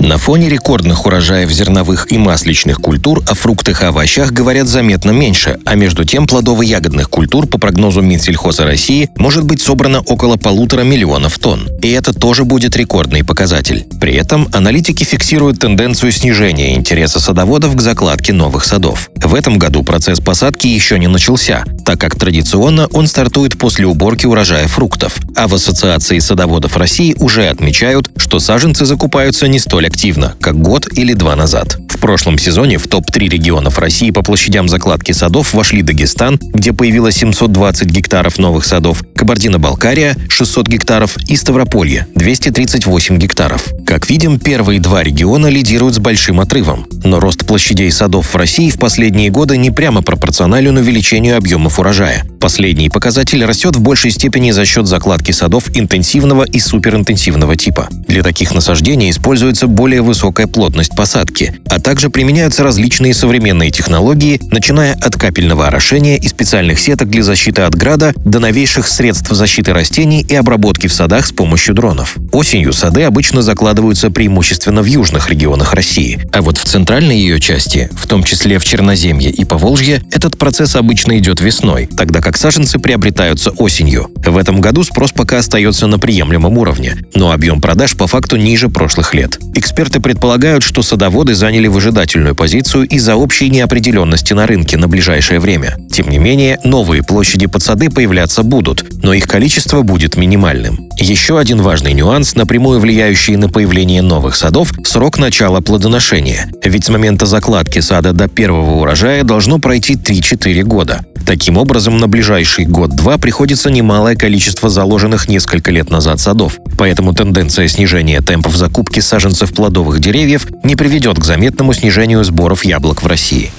На фоне рекордных урожаев зерновых и масличных культур о фруктах и овощах говорят заметно меньше, а между тем плодово-ягодных культур по прогнозу Минсельхоза России может быть собрано около полутора миллионов тонн. И это тоже будет рекордный показатель. При этом аналитики фиксируют тенденцию снижения интереса садоводов к закладке новых садов. В этом году процесс посадки еще не начался, так как традиционно он стартует после уборки урожая фруктов. А в Ассоциации садоводов России уже отмечают, что саженцы закупаются не столь активно, как год или два назад. В прошлом сезоне в топ-3 регионов России по площадям закладки садов вошли Дагестан, где появилось 720 гектаров новых садов, Кабардино-Балкария – 600 гектаров и Ставрополье – 238 гектаров. Как видим, первые два региона лидируют с большим отрывом. Но рост площадей садов в России в последние годы не прямо пропорционален увеличению объемов урожая. Последний показатель растет в большей степени за счет закладки садов интенсивного и суперинтенсивного типа. Для таких насаждений используется более высокая плотность посадки, а также применяются различные современные технологии, начиная от капельного орошения и специальных сеток для защиты от града до новейших средств защиты растений и обработки в садах с помощью дронов. Осенью сады обычно закладываются преимущественно в южных регионах России, а вот в центральной ее части, в том числе в Черноземье и Поволжье, этот процесс обычно идет весной, тогда как саженцы приобретаются осенью. В этом году спрос пока остается на приемлемом уровне, но объем продаж по факту ниже прошлых лет. Эксперты предполагают, что садоводы заняли выжидательную позицию из-за общей неопределенности на рынке на ближайшее время. Тем не менее, новые площади под сады появляться будут, но их количество будет минимальным. Еще один важный нюанс, напрямую влияющий на появление новых садов – срок начала плодоношения. Ведь с момента закладки сада до первого урожая должно пройти 3-4 года. Таким образом, на ближайший год-два приходится немалое количество заложенных несколько лет назад садов. Поэтому тенденция снижения темпов закупки саженцев плодовых деревьев не приведет к заметному снижению сборов яблок в России.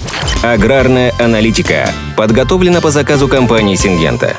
Аграрная аналитика подготовлена по заказу компании «Сингента».